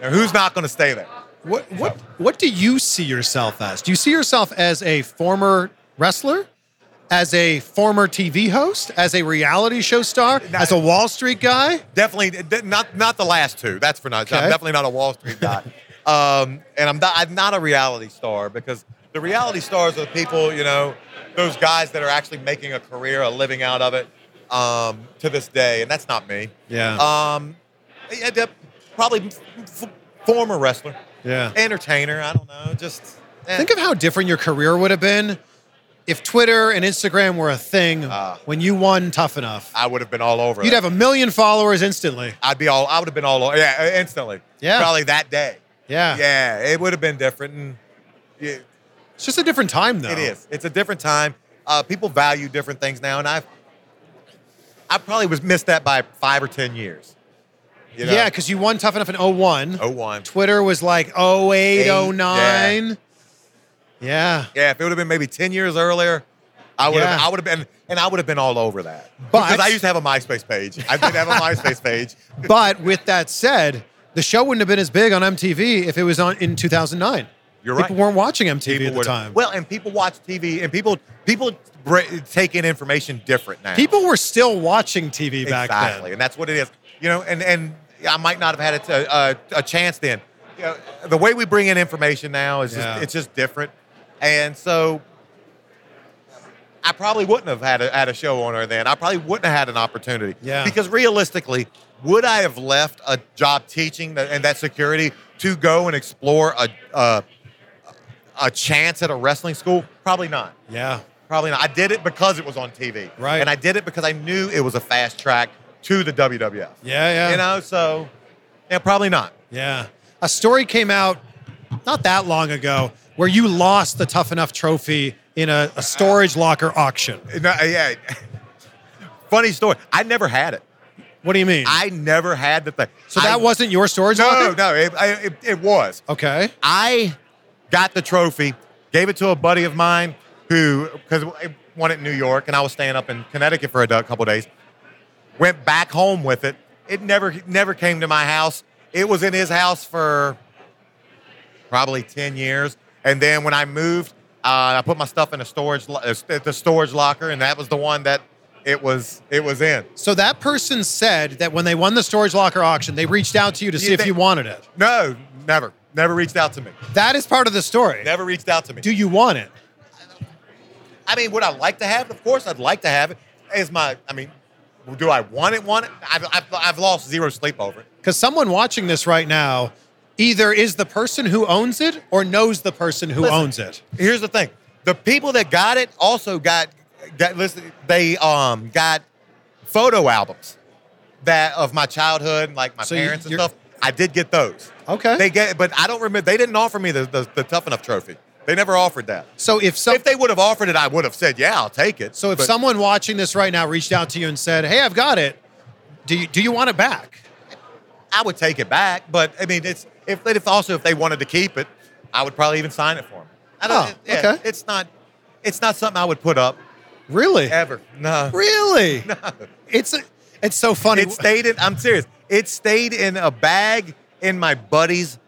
who's not going to stay there? What what what do you see yourself as? Do you see yourself as a former wrestler, as a former TV host, as a reality show star, as a Wall Street guy? Definitely not not the last two. That's for not. Okay. I'm definitely not a Wall Street guy. *laughs* um, and I'm not, I'm not a reality star because the reality stars are the people, you know, those guys that are actually making a career, a living out of it um, to this day, and that's not me. Yeah. Um, yeah, probably f- former wrestler, yeah. entertainer. I don't know. Just eh. Think of how different your career would have been if Twitter and Instagram were a thing Ah. when you won Tough Enough. I would have been all over. You'd that. have a million followers instantly. I'd be all. I would have been all over. Yeah, instantly. Yeah. Probably that day. Yeah. Yeah, it would have been different. And yeah, It's just a different time, though. It is. It's a different time. Uh, people value different things now, and I've I probably was missed that by five or ten years. You know? Yeah, because you won Tough Enough in 01. oh one. Twitter was like 08, Eight, 09. Yeah. Yeah, Yeah. if it would have been maybe ten years earlier, I would have. I would have been, and I would have been all over that. But- because I used to have a MySpace page. I did have a *laughs* MySpace page. But with that said, the show wouldn't have been as big on MTV if it was on in 2009. You're right. People weren't watching MTV People at the time. Well, and people watch TV, and people people take in information different now. People were still watching TV back then. exactly, and that's what it is. You know, and and I might not have had a, a, a chance then. You know, the way we bring in information now is just it's just different, and so I probably wouldn't have had a, had a show on her then. I probably wouldn't have had an opportunity. Yeah. Because realistically, would I have left a job teaching that, and that security to go and explore a, a a chance at a wrestling school? Probably not. Yeah. Probably not. I did it because it was on TV. Right. And I did it because I knew it was a fast track to the WWF. Yeah, yeah. You know, so yeah, probably not. Yeah. A story came out not that long ago where you lost the Tough Enough trophy in a, a storage locker auction. No, yeah. Funny story. I never had it. What do you mean? I never had the thing. so that I- wasn't your storage no, locker? no. It, it, it was. Okay. I got the trophy, gave it to a buddy of mine who, because I won it in New York, and I was staying up in Connecticut for a couple days. Went back home with it. It never, never came to my house. It was in his house for probably ten years, and then when I moved, uh, I put my stuff in a storage, lo- uh, the storage locker, and that was the one that it was, it was in. So that person said that when they won the storage locker auction, they reached out to you to see if you wanted it. No, never, never reached out to me. That is part of the story. Never reached out to me. Do you want it? I mean, would I like to have it? Of course, I'd like to have it. Is my, I mean, Do I want it? Want it? I've, I've, I've lost zero sleep over it. Because someone watching this right now either is the person who owns it or knows the person who Listen. owns it. Here's the thing: the people that got it also got got listen. They um got photo albums that of my childhood, like my So parents and stuff. I did get those. Okay. They get, but I don't remember. They didn't offer me the, the, the tough enough trophy. They never offered that. So if some, if they would have offered it, I would have said, "Yeah, I'll take it." so if But someone watching this right now reached out to you and said, "Hey, I've got it. Do you do you want it back?" I would take it back. But I mean, it's if if also if they wanted to keep it, I would probably even sign it for them. I don't, Oh, yeah, okay. It's not. It's not something I would put up Really? ever. No. Really? *laughs* No. It's a, it's so funny. It stayed in. I'm serious. It stayed in a bag in my buddy's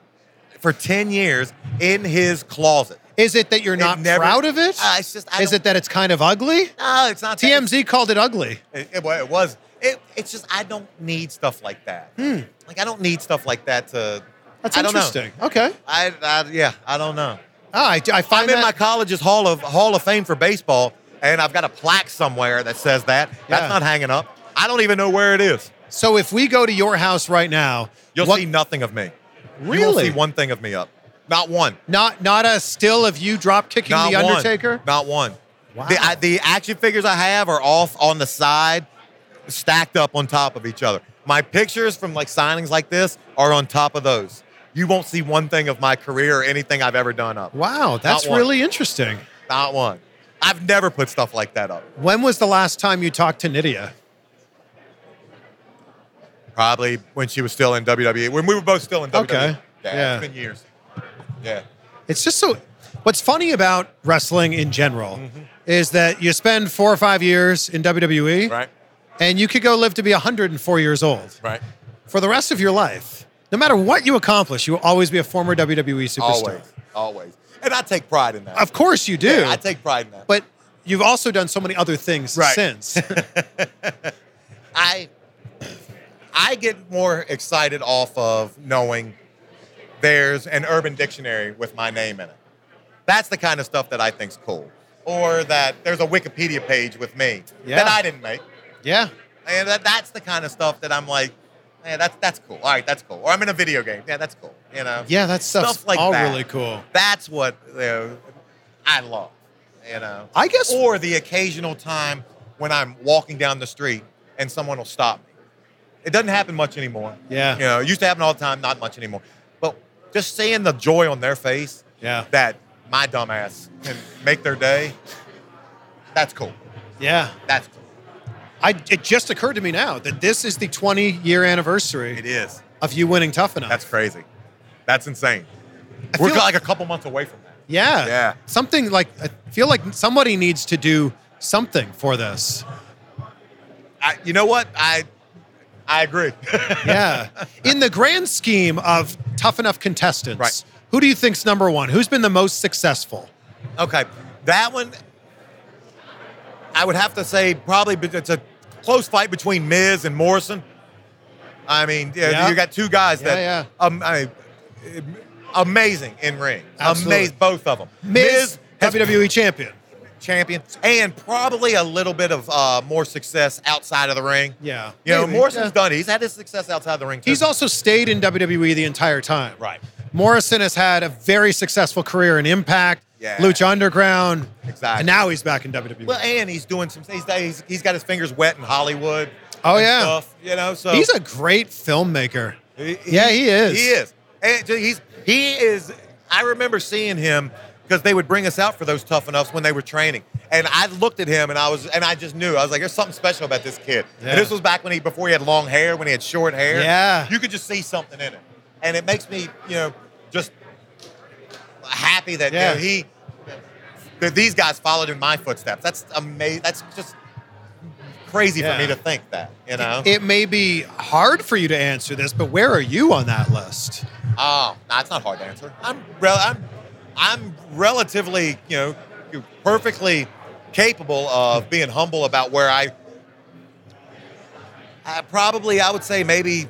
for ten years in his closet. Is it that you're not never- proud of it? Uh, it's just. I Is it that it's kind of ugly? No, it's not. that. TMZ called it ugly. It, it, it was. It, it's just I don't need stuff like that. Hmm. Like I don't need stuff like that to. That's I don't know. interesting. Okay. I, I yeah. I don't know. Ah, I, I find I'm in my college's hall of Hall of Fame for baseball, and I've got a plaque somewhere that says that. That's Yeah. not hanging up. I don't even know where it is. So if we go to your house right now, You'll what- see nothing of me. Really? You won't Really? see one thing of me up. Not one. not not a still of you drop kicking Not the one. Undertaker. Not one. Wow. The, I, the action figures I have are off on the side, stacked up on top of each other. My pictures from like signings like this are on top of those. You won't see one thing of my career or anything I've ever done up. Wow, that's really interesting. Not one. I've never put stuff like that up. When was the last time you talked to Nidia? Probably when she was still in WWE. When we were both still in WWE. Okay. Yeah, Yeah. It's been years. Yeah. It's just so. What's funny about wrestling in general Mm-hmm. is that you spend four or five years in WWE, Right. and you could go live to be 104 years old. Right. For the rest of your life, no matter what you accomplish, you will always be a former WWE superstar. Always. Always. And I take pride in that. Of course you do. Yeah, I take pride in that. but you've also done so many other things Right. since. *laughs* I I get more excited off of knowing there's an urban dictionary with my name in it. That's the kind of stuff that I think's cool. Or that there's a Wikipedia page with me Yeah. that I didn't make. yeah. And that, that's the kind of stuff that I'm like, yeah, that's that's cool. All right, that's cool. Or I'm in a video game. Yeah, that's cool. You know? Yeah, that stuff's Stuff like all that. really cool. That's what you know, I love. You know. I guess- Or the occasional time when I'm walking down the street and someone will stop me. It doesn't happen much anymore. Yeah. You know, it used to happen all the time, not much anymore. But just seeing the joy on their face Yeah. that my dumbass can make their day, that's cool. Yeah. That's cool. I, it just occurred to me now that this is the 20 year anniversary It is. of you winning Tough Enough. That's crazy. That's insane. I We're feel- like a couple months away from that. Yeah. Yeah. Something like, I feel like somebody needs to do something for this. I, you know what? I I agree. *laughs* Yeah. In the grand scheme of tough enough contestants, Right. who do you think's number one? Who's been the most successful? Okay, that one, I would have to say probably it's a close fight between Miz and Morrison. I mean, yeah, you got two guys that, Yeah, Um, I mean, amazing in ring, Absolutely. amazing both of them. Miz, has WWE champion. champion, and probably a little bit of uh, more success outside of the ring. Yeah. You know, Maybe, Morrison's done. it. He's had his success outside the ring. Too. He's also stayed in WWE the entire time. right. Morrison has had a very successful career in Impact, Yeah. Lucha Underground, Exactly. and now he's back in WWE. Well, and he's doing some. He's, he's, he's got his fingers wet in Hollywood. Oh, yeah. stuff, you know. So he's a great filmmaker. He- Yeah, he is. He is. And he's he is. I remember seeing him because they would bring us out for those tough enoughs when they were training, and I looked at him and I was and I just knew I was like, "There's something special about this kid." Yeah. And this was back when he before he had long hair, when he had short hair. Yeah. you could just see something in it, and it makes me, you know, just happy that Yeah. he that these guys followed in my footsteps. That's amazing. That's just crazy Yeah. for me to think that. You know. It may be hard for you to answer this, but where are you on that list? Oh, nah, it's not hard to answer. I'm, rel- I'm, I'm relatively, you know, perfectly capable of being humble about where I. I probably, I would say maybe,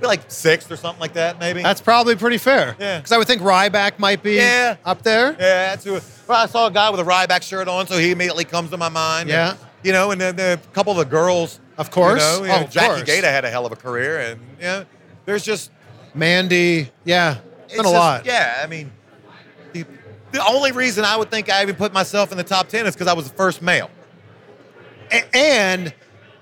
maybe like sixth or something like that, maybe. That's probably pretty fair. Yeah. Because I would think Ryback might be Yeah. up there. yeah, that's who. Well, I saw a guy with a Ryback shirt on, so he immediately comes to my mind. Yeah. And, you know, and then the, a couple of the girls. Of course. You know, you Oh, know, Jackie course. Gayda had a hell of a career, and yeah, there's just Mandy. Yeah. It's been a just- lot. Yeah, I mean, the, the only reason I would think I even put myself in the top ten is because I was the first male. A- and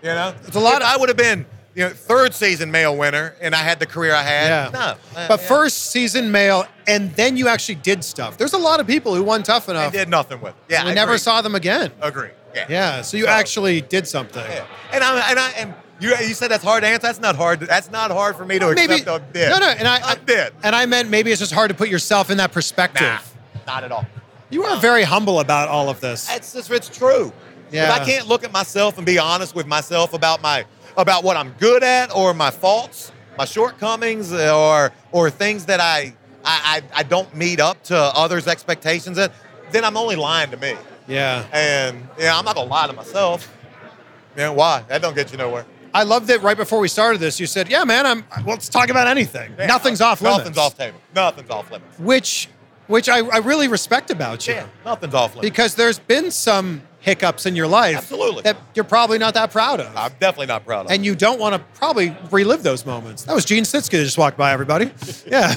You know, It's a lot of- I would have been, you know, third season male winner, and I had the career I had. Yeah. No, uh, but yeah. first season male, and then you actually did stuff. There's a lot of people who won tough enough. I did nothing with it. Yeah, we I never saw them again. Agree. Yeah. Yeah. So you So- actually did something. Yeah. And I and I and you you said that's hard to answer. That's not hard. That's not hard for me to Maybe accept. I did. no, no, and I, I did. and I meant maybe it's just hard to put yourself in that perspective. Nah, not at all. You are very humble about all of this. It's just it's true. Yeah. If I can't look at myself and be honest with myself about my about what I'm good at or my faults, my shortcomings, uh, or or things that I I, I, I don't meet up to others' expectations, then then I'm only lying to me. Yeah. And yeah, I'm not gonna lie to myself. Man, why? That don't get you nowhere. I love that right before we started this, you said, "Yeah, man, I'm. Well, let's talk about anything. Yeah, Nothing's off limits. Nothing's off table. Nothing's off limits. Which, which I, I really respect about you, Yeah, nothing's off limits. because there's been some hiccups in your life, Absolutely. that you're probably not that proud of, I'm definitely not proud of. and you don't want to probably relive those moments. That was Gene Snitsky that just walked by, everybody. *laughs* Yeah,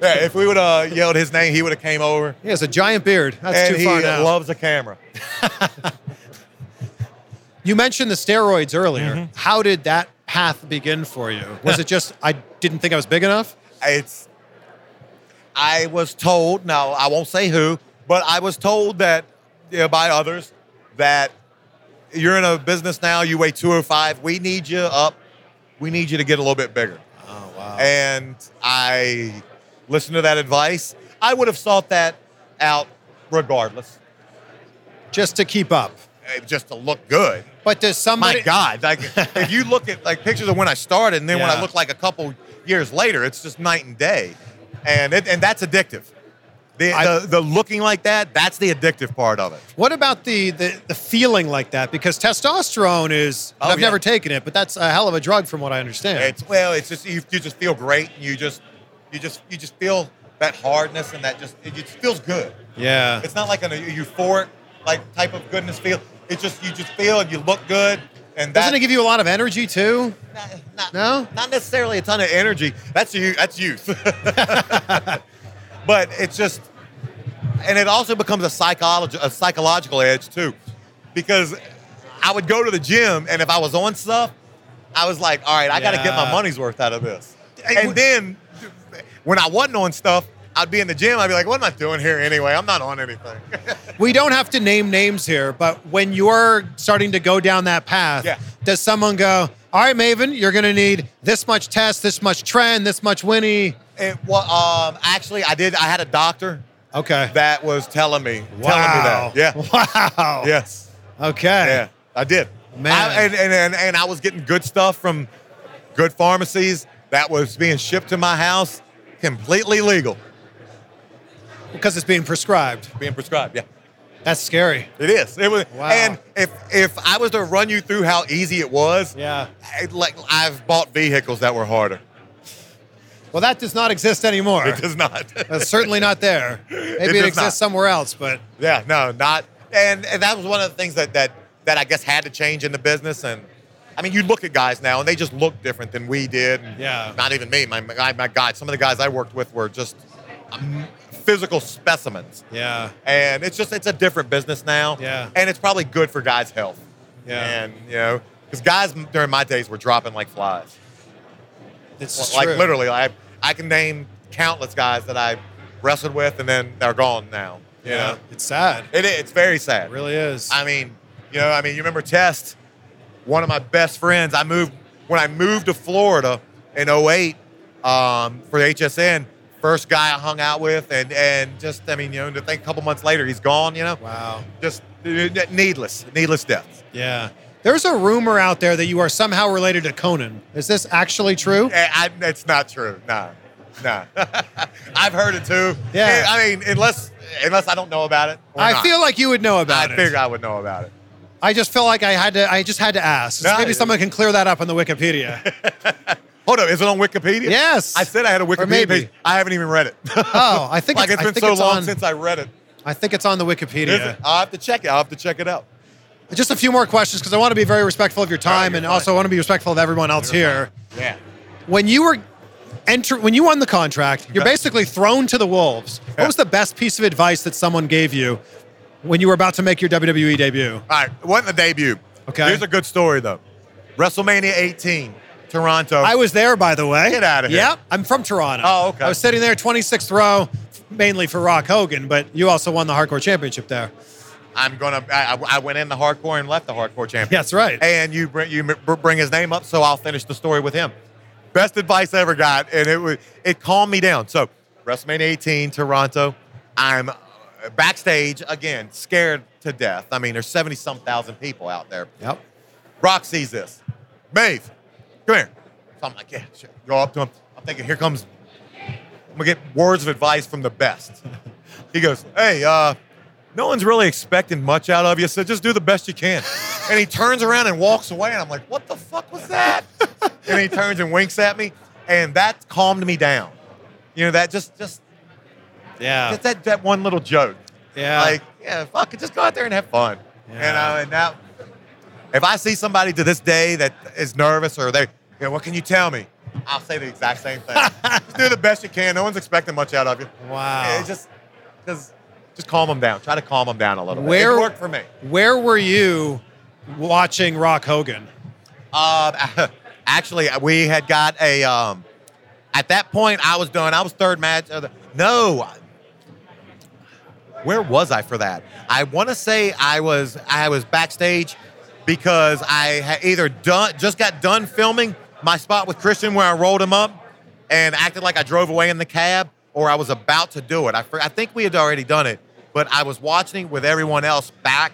yeah, if we would have yelled his name, he would have came over. he has a giant beard. That's and too he far now. loves a camera. *laughs* you mentioned the steroids earlier. Mm-hmm. How did that path begin for you? Was it just I didn't think I was big enough? It's. I was told. Now I won't say who, but I was told that you know, by others that you're in a business now. You weigh 205. We need you up. We need you to get a little bit bigger. Oh wow. And I listened to that advice. I would have sought that out regardless, just to keep up. just to look good. But does somebody? My God, like *laughs* if you look at like pictures of when I started and then when I look like a couple years later, it's just night and day, and it, and that's addictive. The, I- the the looking like that, that's the addictive part of it. What about the, the the feeling like that? Because testosterone is Oh, I've yeah. never taken it, but that's a hell of a drug from what I understand. It's well, it's just you, you just feel great. And you just you just you just feel that hardness and that just it just feels good. yeah. It's not like an, a euphoric like type of goodness feel. It's just you just feel and you look good. And that, Doesn't it give you a lot of energy too? Not, not, No? not necessarily a ton of energy. That's you. That's youth. *laughs* *laughs* but it's just, and it also becomes a psychology, a psychological edge too, because I would go to the gym, and if I was on stuff, I was like, all right, I got to get my money's worth out of this. And then when I wasn't on stuff, I'd be in the gym. I'd be like, what am I doing here anyway? I'm not on anything. *laughs* We don't have to name names here, but when you're starting to go down that path, Yeah. does someone go, "All right, Maven, you're going to need this much test, this much tren, this much Winny"? And well, um, actually, I did. I had a doctor Okay. that was telling me, telling me wow. that. Yeah. Wow. Yes. Okay. Yeah, I did. Man. I, and, and, and, and I was getting good stuff from good pharmacies that was being shipped to my house, completely legal, Because it's being prescribed. being prescribed. Yeah, That's scary. it is. It was. Wow. And if if I was to run you through how easy it was, Yeah. I- like I've bought vehicles that were harder. Well, that does not exist anymore. It does not. That's certainly not there. *laughs* Maybe it, does exists not. somewhere else, but Yeah, no, not. And, and that was one of the things that, that that I guess had to change in the business. And I mean, you look at guys now, and they just look different than we did. Yeah. Not even me. My my, my guys. Some of the guys I worked with were just um, physical specimens. yeah. And it's just it's a different business now. Yeah. And it's probably good for guys' health. Yeah. And you know, because guys during my days were dropping like flies. It's like true. literally, I I can name countless guys that I wrestled with, and then they're gone now. You Yeah. know? It's sad. It, it's very sad. It really is. I mean, you know, I mean, you remember Test, one of my best friends. I moved when I moved to Florida in 08 um, for HSN. First guy I hung out with, and and just I mean, you know, to think a couple months later he's gone. You know, wow. just uh, needless, needless deaths. Yeah. There's a rumor out there that you are somehow related to Conan. Is this actually true? Eh, I, it's not true. No, no. *laughs* I've heard it too. Yeah. Eh, I mean, unless unless I don't know about it. I not. feel like you would know I about it. I figure I would know about it. I just felt like I had to. I just had to ask. No, Maybe someone can clear that up on the Wikipedia. *laughs* Hold up, is it on Wikipedia? Yes. I said I had a Wikipedia maybe. page. I haven't even read it. Oh, I think *laughs* like it's, it's I been so long on, since I read it. I think it's on the Wikipedia. I'll have to check it. I'll have to check it out. Just a few more questions because I want to be very respectful of your time you're and fine. also I want to be respectful of everyone else here. Yeah. When you were enter when you won the contract, you're basically thrown to the wolves. What was the best piece of advice that someone gave you when you were about to make your WWE debut? All right, it wasn't the debut. Okay. Here's a good story though. WrestleMania 18, Toronto. I was there, by the way. Get outta here. Yep, I'm from Toronto. Oh, okay. I was sitting there, 26th row, mainly for Rock Hogan, but you also won the Hardcore Championship there. I'm gonna. I, I went in the hardcore and left the hardcore champion. That's right. And you bring you bring his name up, so I'll finish the story with him. Best advice I ever got, and it was it calmed me down. So WrestleMania 18, Toronto. I'm uh, backstage again, scared to death. I mean, there's 70 some thousand people out there. Yep. Rock sees this. Maeve, come here. So I'm like, yeah, sure. Go up to him. I'm thinking, here comes, I'm gonna get words of advice from the best. He goes, hey, uh, no one's really expecting much out of you, so just do the best you can. *laughs* And he turns around and walks away, and I'm like, what the fuck was that? *laughs* and he turns and winks at me, and that calmed me down. You know, that just, just, Yeah. just that, that one little joke. Yeah. Like, yeah, fuck it, just go out there and have fun. Yeah. You know, and now, if I see somebody to this day that is nervous or they, you know, what can you tell me? I'll say the exact same thing. *laughs* just do the best you can. No one's expecting much out of you. Wow. Yeah, just, just, just calm them down. Try to calm them down a little Where- bit. It worked for me. Where were you watching Rock Hogan? Um, *laughs* actually, we had got a. Um, at that point, I was done. I was third match. Of the, no, where was I for that? I want to say I was I was backstage because I had either done just got done filming my spot with Christian where I rolled him up and acted like I drove away in the cab, or I was about to do it. I I think we had already done it, but I was watching with everyone else back.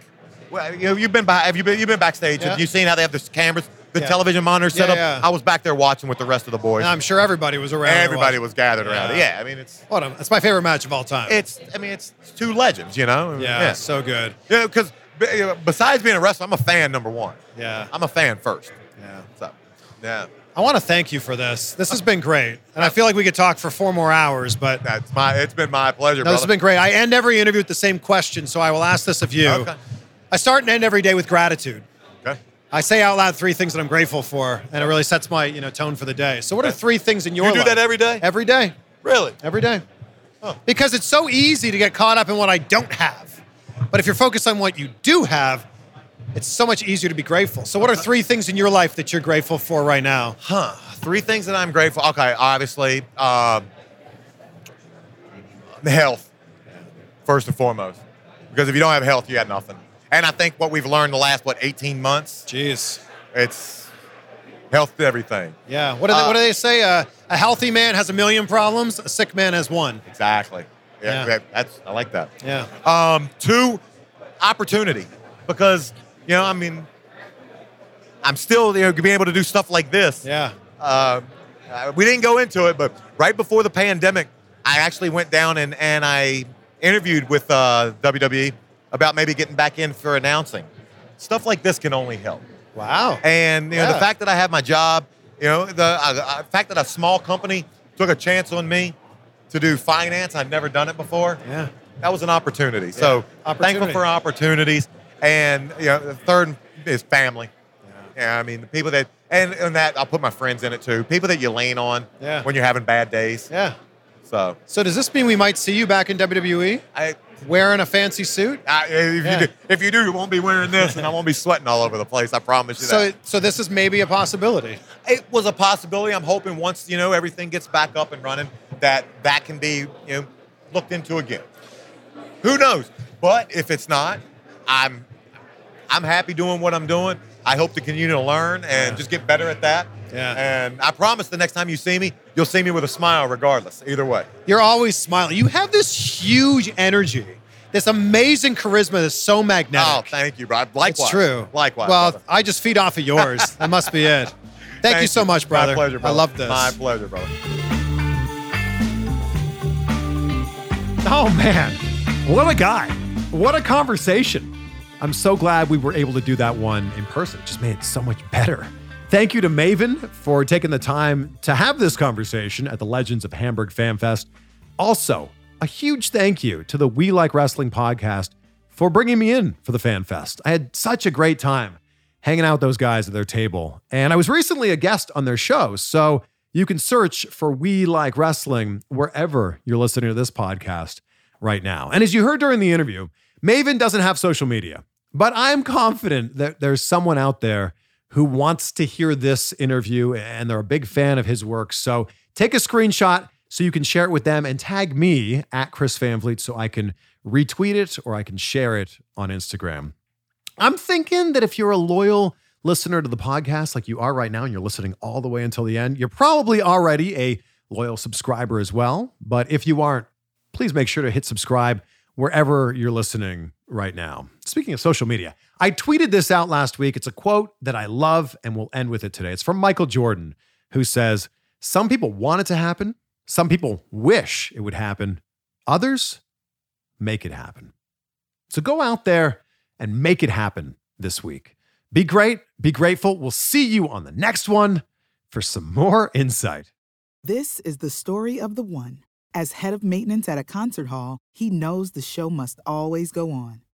Well, you you've been by, have you been you've been backstage? Yeah. Have you seen how they have the cameras, the Yeah. television monitors set Yeah, up? yeah. I was back there watching with the rest of the boys. And I'm sure everybody was around. Everybody was gathered around it. Yeah. I mean it's What a, it's my favorite match of all time. it's I mean it's, it's two legends, you know. yeah, so good. Yeah, because besides being a wrestler, I'm a fan number one. Yeah. I'm a fan first. Yeah. So, yeah, I want to thank you for this. This has been great. And I feel like we could talk for four more hours, but that's my. It's been my pleasure, no, this has been great. I end every interview with the same question, so I will ask this of you. Okay. I start and end every day with gratitude. Okay. I say out loud three things that I'm grateful for, and it really sets my you know tone for the day. So, what are three things in your life? You do life? that every day? Every day. Really? Every day. Huh. Because it's so easy to get caught up in what I don't have. But if you're focused on what you do have, it's so much easier to be grateful. So, what are three things in your life that you're grateful for right now? Huh. Three things that I'm grateful. Okay, obviously, um, the health first and foremost, because if you don't have health, you got nothing. And I think what we've learned the last what 18 months, Jeez. it's health to everything. Yeah. What do they, Uh, what do they say? Uh, a healthy man has a million problems. A sick man has one. Exactly. Yeah, Yeah. that's I like that. Yeah. Um, two, opportunity, because you know, I mean, I'm still you know being able to do stuff like this. Yeah. Uh, uh, we didn't go into it, but right before the pandemic, I actually went down and and I interviewed with uh, WWE about maybe getting back in for announcing. Stuff like this can only help. Wow. And you know, Yeah. the fact that I have my job, you know, the uh, uh, fact that a small company took a chance on me to do finance, I'd never done it before. Yeah. That was an opportunity. So Opportunity. thankful for opportunities. And you know, the third is family. Yeah, I mean the people that and, and that I'll put my friends in it too. People that you lean on Yeah. when you're having bad days. Yeah. So So, does this mean we might see you back in WWE I, wearing a fancy suit? I if Yeah. you do, if you do, you won't be wearing this, and I won't be sweating all over the place. I promise you So, that. so this is maybe a possibility. it was a possibility. I'm hoping once you know everything gets back up and running, that that can be you know looked into again. Who knows? But if it's not, I'm I'm happy doing what I'm doing. I hope to continue to learn and just get better at that. Yeah. And I promise the next time you see me, you'll see me with a smile regardless. Either way. You're always smiling. You have this huge energy, this amazing charisma that's so magnetic. Oh, thank you, bro. Likewise. It's true. Likewise. Well, brother. I just feed off of yours. that must be it. *laughs* Thank, you so much, brother. My pleasure, brother. I love this. My pleasure, brother. Oh man, what a guy! What a conversation! I'm so glad we were able to do that one in person. It just made it so much better. Thank you to Maven for taking the time to have this conversation at the Legends of Hamburg Fan Fest. Also, a huge thank you to the We Like Wrestling podcast for bringing me in for the Fan Fest. I had such a great time hanging out with those guys at their table. And I was recently a guest on their show. So you can search for We Like Wrestling wherever you're listening to this podcast right now. And as you heard during the interview, Maven doesn't have social media, but I'm confident that there's someone out there who wants to hear this interview and they're a big fan of his work. So take a screenshot so you can share it with them and tag me at Chris Van so I can retweet it or I can share it on Instagram. I'm thinking that if you're a loyal listener to the podcast like you are right now and you're listening all the way until the end, you're probably already a loyal subscriber as well. But if you aren't, please make sure to hit subscribe wherever you're listening right now. Speaking of social media, I tweeted this out last week. It's a quote that I love and we'll end with it today. It's from Michael Jordan, who says, Some people want it to happen, some people wish it would happen, others make it happen. So go out there and make it happen this week. Be great, be grateful. We'll see you on the next one for some more insight. This is the story of the one. As head of maintenance at a concert hall, he knows the show must always go on.